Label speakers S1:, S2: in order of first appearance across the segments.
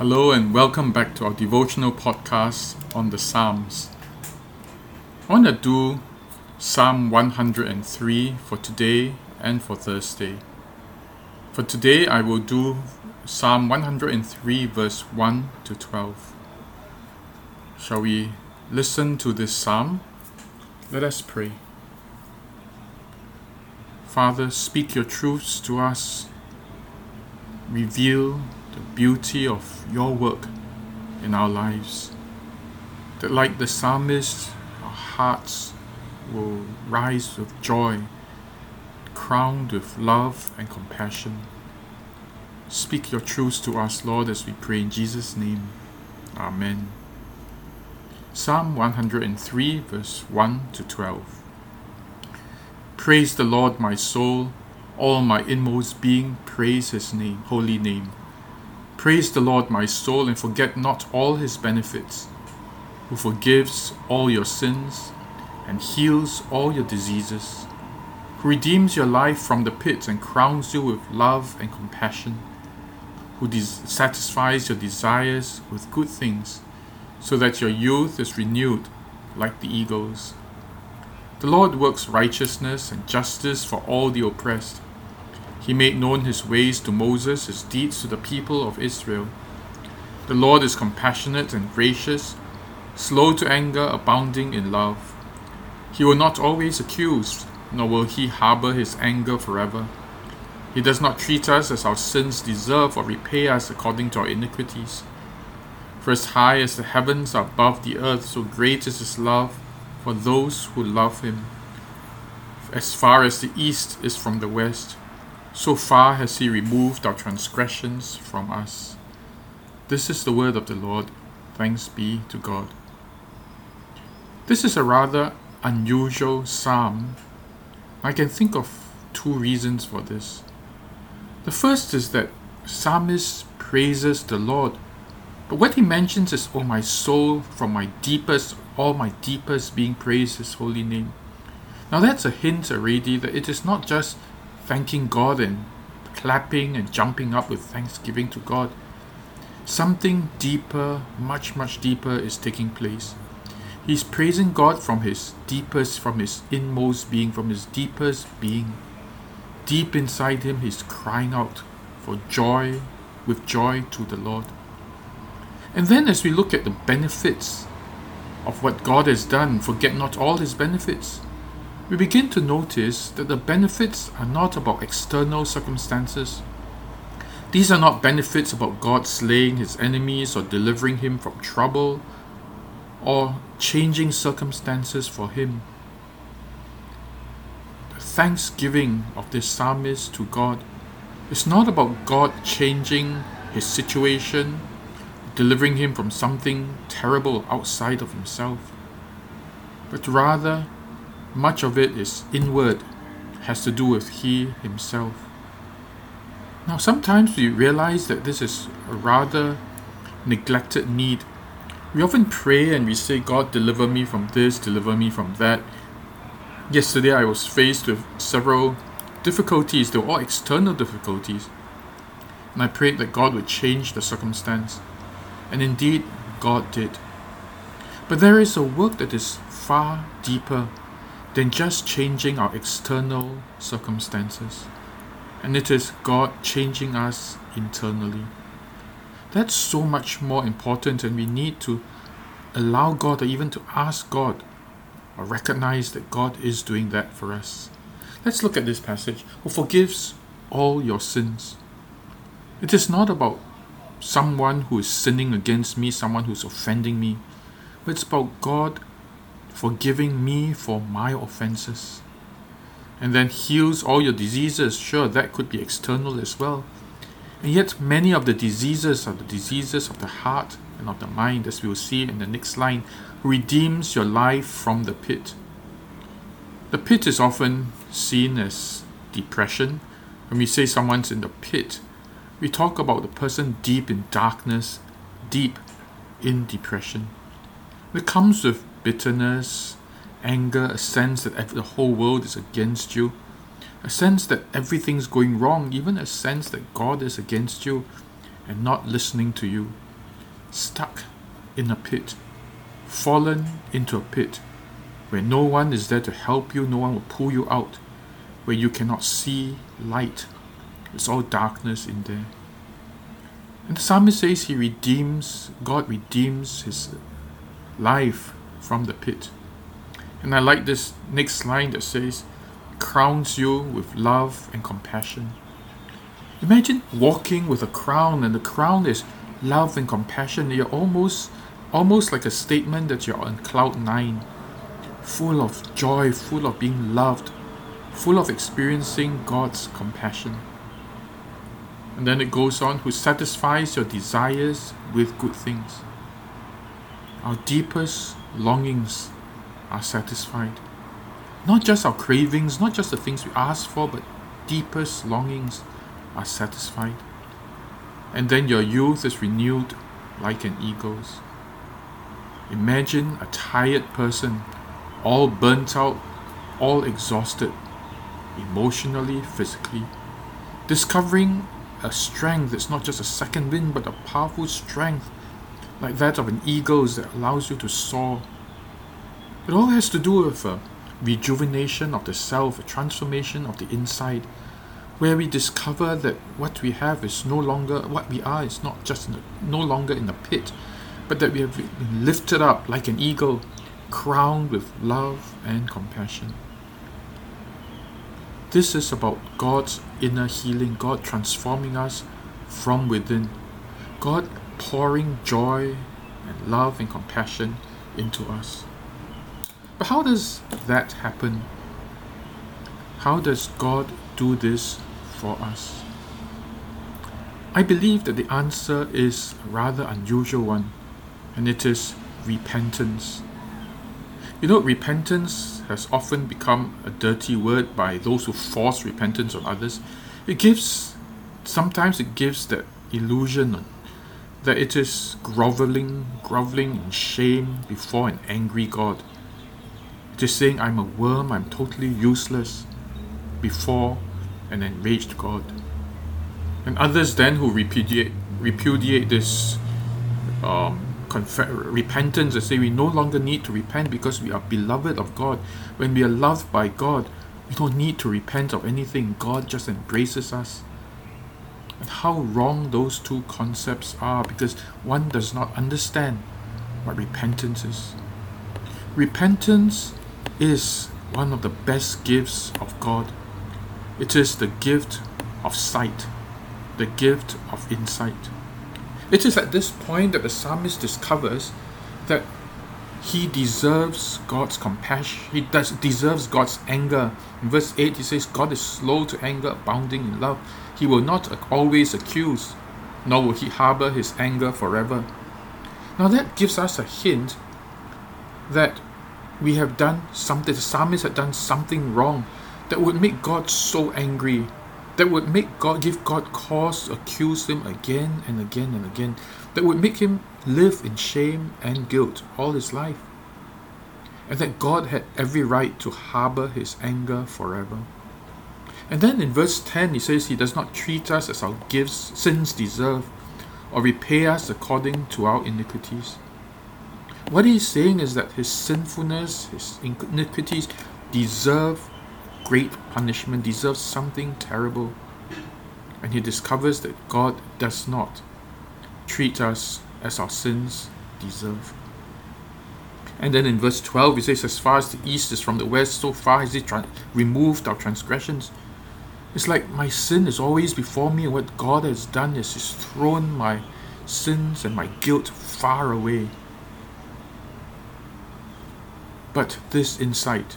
S1: Hello and welcome back to our devotional podcast on the Psalms. I want to do Psalm 103 for today and for Thursday. For today, I will do Psalm 103, verse 1 to 12. Shall we listen to this psalm? Let us pray. Father, speak your truths to us. Reveal the beauty of your work in our lives. That, like the psalmist, our hearts will rise with joy, crowned with love and compassion. Speak your truths to us, Lord, as we pray in Jesus' name. Amen. Psalm 103, verse 1 to 12. Praise the Lord, my soul, all my inmost being, praise his name, holy name. Praise the Lord, my soul, and forget not all his benefits, who forgives all your sins and heals all your diseases, who redeems your life from the pit and crowns you with love and compassion, who des- satisfies your desires with good things, so that your youth is renewed like the eagles. The Lord works righteousness and justice for all the oppressed. He made known his ways to Moses, his deeds to the people of Israel. The Lord is compassionate and gracious, slow to anger, abounding in love. He will not always accuse, nor will he harbor his anger forever. He does not treat us as our sins deserve or repay us according to our iniquities. For as high as the heavens are above the earth, so great is his love for those who love him. As far as the east is from the west, so far has he removed our transgressions from us. This is the word of the Lord. Thanks be to God. This is a rather unusual psalm. I can think of two reasons for this. The first is that psalmist praises the Lord, but what he mentions is, "Oh my soul, from my deepest, all my deepest being, praise His holy name." Now that's a hint already that it is not just thanking God and clapping and jumping up with thanksgiving to God. Something deeper, much, much deeper is taking place. He's praising God from his deepest, from his inmost being, from his deepest being. Deep inside him, he's crying out for joy, with joy to the Lord. And then, as we look at the benefits of what God has done, forget not all his benefits we begin to notice that the benefits are not about external circumstances. These are not benefits about God slaying his enemies or delivering him from trouble or changing circumstances for him. The thanksgiving of this psalmist to God is not about God changing his situation, delivering him from something terrible outside of himself, but rather much of it is inward, has to do with He Himself. Now, sometimes we realize that this is a rather neglected need. We often pray and we say, God, deliver me from this, deliver me from that. Yesterday, I was faced with several difficulties, they were all external difficulties. And I prayed that God would change the circumstance. And indeed, God did. But there is a work that is far deeper than just changing our external circumstances. And it is God changing us internally. That's so much more important, and we need to allow God or even to ask God or recognize that God is doing that for us. Let's look at this passage who forgives all your sins. It is not about someone who is sinning against me, someone who's offending me, but it's about God forgiving me for my offenses. And then heals all your diseases. Sure, that could be external as well. And yet, many of the diseases are the diseases of the heart and of the mind, as we will see in the next line, redeems your life from the pit. The pit is often seen as depression. When we say someone's in the pit, we talk about the person deep in darkness, deep in depression. It comes with bitterness, anger, a sense that the whole world is against you, a sense that everything's going wrong, even a sense that God is against you and not listening to you. stuck in a pit, fallen into a pit where no one is there to help you, no one will pull you out, where you cannot see light. It's all darkness in there. And the psalmist says he redeems, God redeems his life from the pit. And I like this next line that says, crowns you with love and compassion. Imagine walking with a crown, and the crown is love and compassion. You're almost, almost like a statement that you're on cloud nine, full of joy, full of being loved, full of experiencing God's compassion. And then it goes on, who satisfies your desires with good things. Our deepest longings are satisfied. Not just our cravings, not just the things we ask for, but deepest longings are satisfied. And then your youth is renewed like an eagle's. Imagine a tired person, all burnt out, all exhausted, emotionally, physically, discovering a strength that's not just a second wind, but a powerful strength like that of an eagle's that allows you to soar. It all has to do with a rejuvenation of the self, a transformation of the inside, where we discover that what we have is no longer what we are is not just the, no longer in the pit, but that we have been lifted up like an eagle, crowned with love and compassion. This is about God's inner healing, God transforming us from within, God pouring joy and love and compassion into us. But how does that happen? How does God do this for us? I believe that the answer is a rather unusual one, and it is repentance. You know, repentance has often become a dirty word by those who force repentance on others. It gives, sometimes it gives that illusion that it is groveling, groveling in shame before an angry God. It is saying, I'm a worm, I'm totally useless before an enraged God. And others then who repudiate, repudiate this um, repentance and say we no longer need to repent because we are beloved of God. When we are loved by God, we don't need to repent of anything. God just embraces us. How wrong those two concepts are because one does not understand what repentance is. Repentance is one of the best gifts of God it is the gift of sight, the gift of insight. It is at this point that the psalmist discovers that he deserves God's compassion. He does, deserves God's anger. In verse 8, he says, God is slow to anger, abounding in love. He will not always accuse, nor will he harbor his anger forever. Now, that gives us a hint that we have done something, the psalmist had done something wrong that would make God so angry, that would make God give God cause to accuse him again and again and again, that would make him live in shame and guilt all his life. And that God had every right to harbor his anger forever. And then in verse 10, he says, He does not treat us as our gifts, sins deserve, or repay us according to our iniquities. What he's saying is that his sinfulness, his iniquities deserve great punishment, deserve something terrible. And he discovers that God does not treat us as our sins deserve. And then in verse 12, he says, As far as the east is from the west, so far has he tra- removed our transgressions. It's like my sin is always before me, and what God has done is He's thrown my sins and my guilt far away. But this insight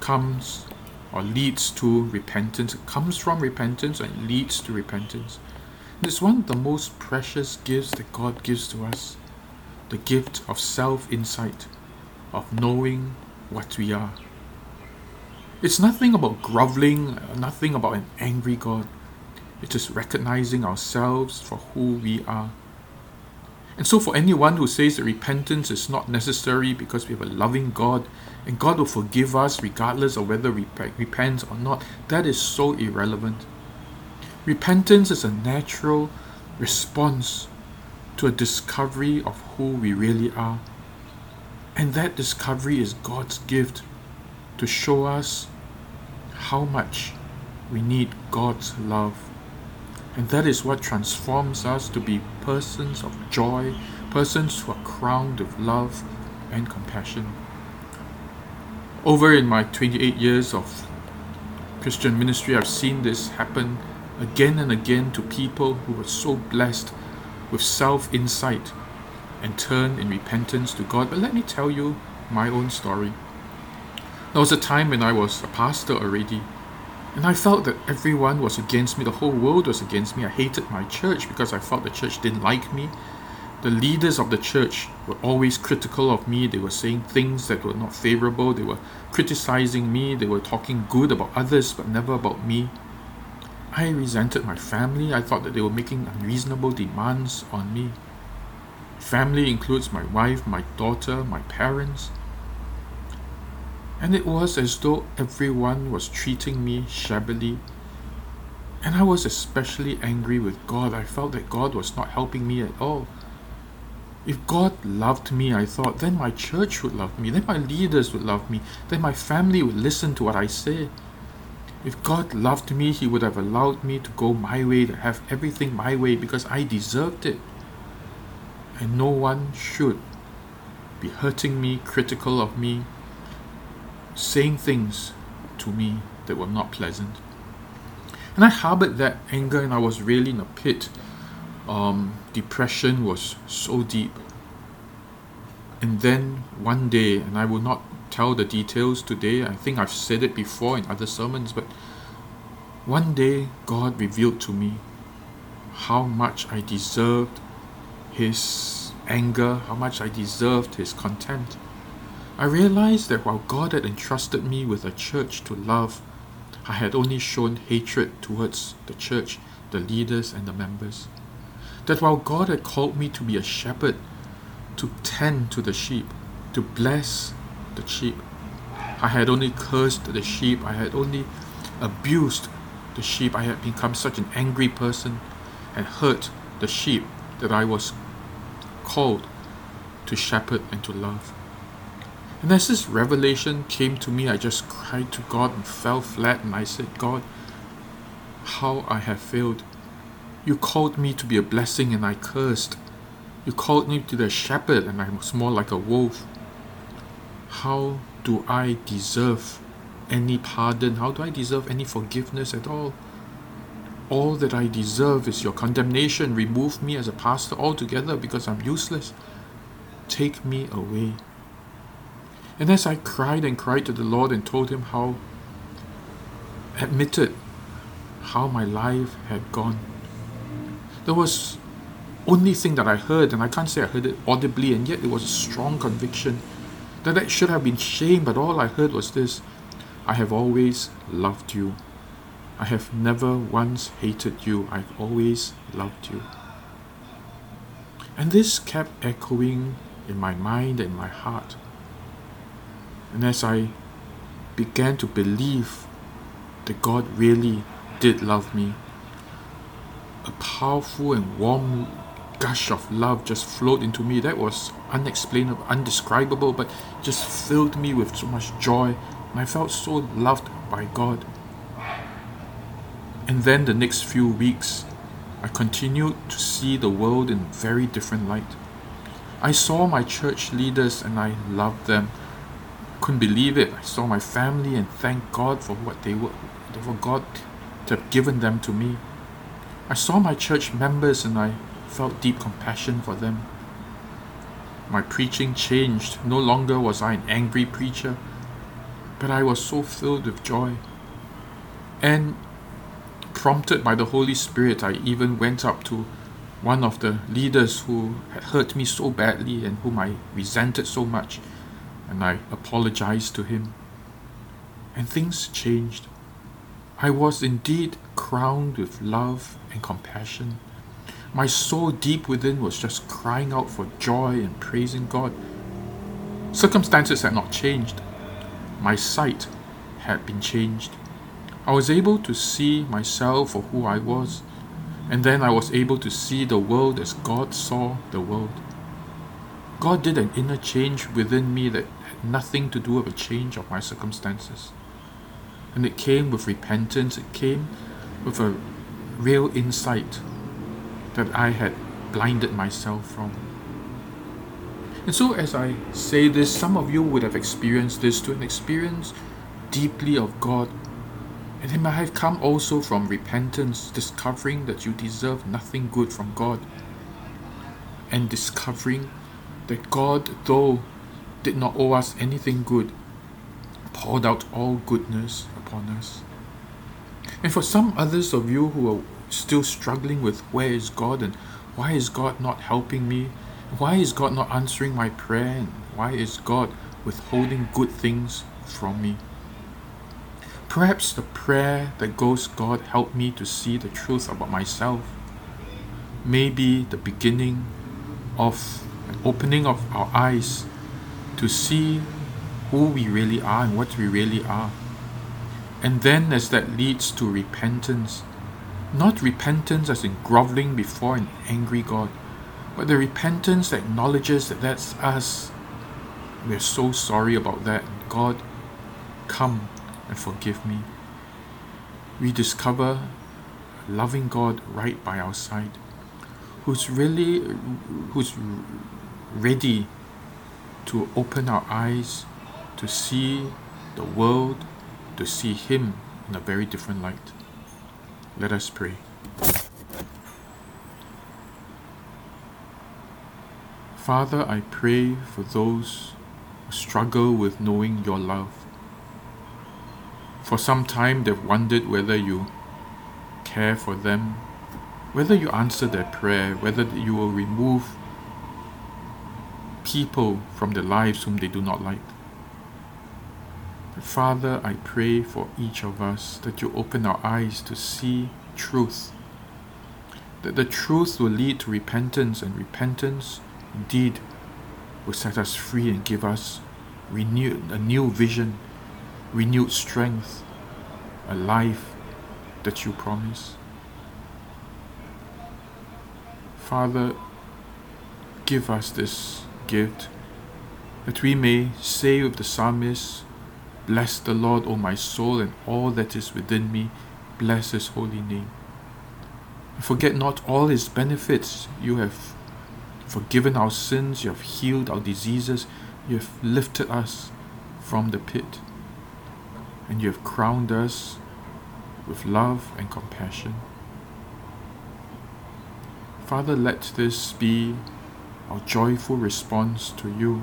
S1: comes or leads to repentance. It comes from repentance and leads to repentance. It's one of the most precious gifts that God gives to us the gift of self insight, of knowing what we are. It's nothing about groveling, nothing about an angry God. It is just recognizing ourselves for who we are and so, for anyone who says that repentance is not necessary because we have a loving God and God will forgive us regardless of whether we repent or not, that is so irrelevant. Repentance is a natural response to a discovery of who we really are. And that discovery is God's gift to show us how much we need God's love. And that is what transforms us to be persons of joy, persons who are crowned with love and compassion. Over in my 28 years of Christian ministry, I've seen this happen again and again to people who were so blessed with self insight and turned in repentance to God. But let me tell you my own story. There was a time when I was a pastor already, and I felt that everyone was against me, the whole world was against me. I hated my church because I felt the church didn't like me. The leaders of the church were always critical of me. They were saying things that were not favorable. They were criticizing me. They were talking good about others, but never about me. I resented my family. I thought that they were making unreasonable demands on me. Family includes my wife, my daughter, my parents. And it was as though everyone was treating me shabbily. And I was especially angry with God. I felt that God was not helping me at all. If God loved me, I thought, then my church would love me, then my leaders would love me, then my family would listen to what I say. If God loved me, He would have allowed me to go my way, to have everything my way, because I deserved it. And no one should be hurting me, critical of me, saying things to me that were not pleasant. And I harbored that anger, and I was really in a pit. Um, depression was so deep. And then one day, and I will not tell the details today. I think I've said it before in other sermons, but one day God revealed to me how much I deserved His anger, how much I deserved His contempt. I realized that while God had entrusted me with a church to love, I had only shown hatred towards the church, the leaders, and the members. That while God had called me to be a shepherd, to tend to the sheep, to bless the sheep. I had only cursed the sheep. I had only abused the sheep. I had become such an angry person and hurt the sheep that I was called to shepherd and to love. And as this revelation came to me, I just cried to God and fell flat and I said, God, how I have failed. You called me to be a blessing and I cursed. You called me to be a shepherd and I was more like a wolf. How do I deserve any pardon? How do I deserve any forgiveness at all? All that I deserve is your condemnation. Remove me as a pastor altogether because I'm useless. Take me away. And as I cried and cried to the Lord and told him how, admitted how my life had gone, there was only thing that I heard, and I can't say I heard it audibly, and yet it was a strong conviction that that should have been shame, but all I heard was this I have always loved you. I have never once hated you. I've always loved you. And this kept echoing in my mind and my heart. And as I began to believe that God really did love me, a powerful and warm gush of love just flowed into me. That was unexplainable, undescribable, but just filled me with so much joy. And I felt so loved by God. And then the next few weeks, I continued to see the world in very different light. I saw my church leaders and I loved them. Couldn't believe it. I saw my family and thank God for what they were, for God to have given them to me. I saw my church members and I felt deep compassion for them. My preaching changed. No longer was I an angry preacher, but I was so filled with joy. And prompted by the Holy Spirit, I even went up to one of the leaders who had hurt me so badly and whom I resented so much, and I apologized to him. And things changed. I was indeed crowned with love and compassion. My soul deep within was just crying out for joy and praising God. Circumstances had not changed. My sight had been changed. I was able to see myself for who I was. And then I was able to see the world as God saw the world. God did an inner change within me that had nothing to do with a change of my circumstances. And it came with repentance, it came with a real insight that I had blinded myself from. And so, as I say this, some of you would have experienced this to an experience deeply of God and it might have come also from repentance, discovering that you deserve nothing good from God, and discovering that God, though did not owe us anything good, poured out all goodness upon us. And for some others of you who are still struggling with where is God and why is God not helping me? Why is God not answering my prayer? And why is God withholding good things from me? Perhaps the prayer that goes, God, help me to see the truth about myself, may be the beginning of an opening of our eyes to see who we really are and what we really are. And then, as that leads to repentance, not repentance as in groveling before an angry God, but the repentance that acknowledges that that's us. We're so sorry about that. God, come and forgive me. We discover a loving God right by our side who's really who's ready to open our eyes to see the world, to see Him in a very different light. Let us pray. Father, I pray for those who struggle with knowing your love. For some time, they've wondered whether you care for them, whether you answer their prayer, whether you will remove people from their lives whom they do not like. Father, I pray for each of us that you open our eyes to see truth, that the truth will lead to repentance, and repentance indeed will set us free and give us renewed, a new vision renewed strength, a life that you promise. Father, give us this gift that we may say with the psalmist, Bless the Lord, O my soul, and all that is within me. Bless his holy name. Forget not all his benefits. You have forgiven our sins, you have healed our diseases, you have lifted us from the pit and you have crowned us with love and compassion. Father, let this be our joyful response to you.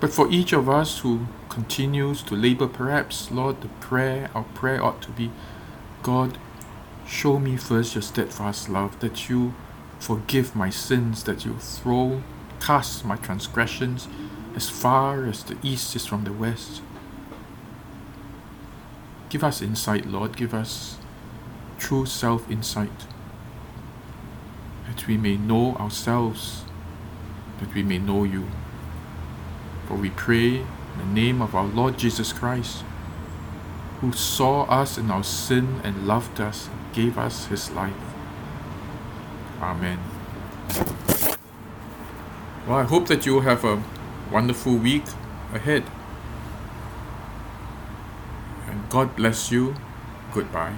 S1: But for each of us who continues to labor, perhaps, Lord, the prayer, our prayer ought to be God, show me first your steadfast love, that you forgive my sins, that you throw, cast my transgressions as far as the east is from the west. Give us insight, Lord. Give us true self insight. That we may know ourselves, that we may know you. For we pray in the name of our Lord Jesus Christ, who saw us in our sin and loved us and gave us his life. Amen. Well, I hope that you have a wonderful week ahead. And God bless you. Goodbye.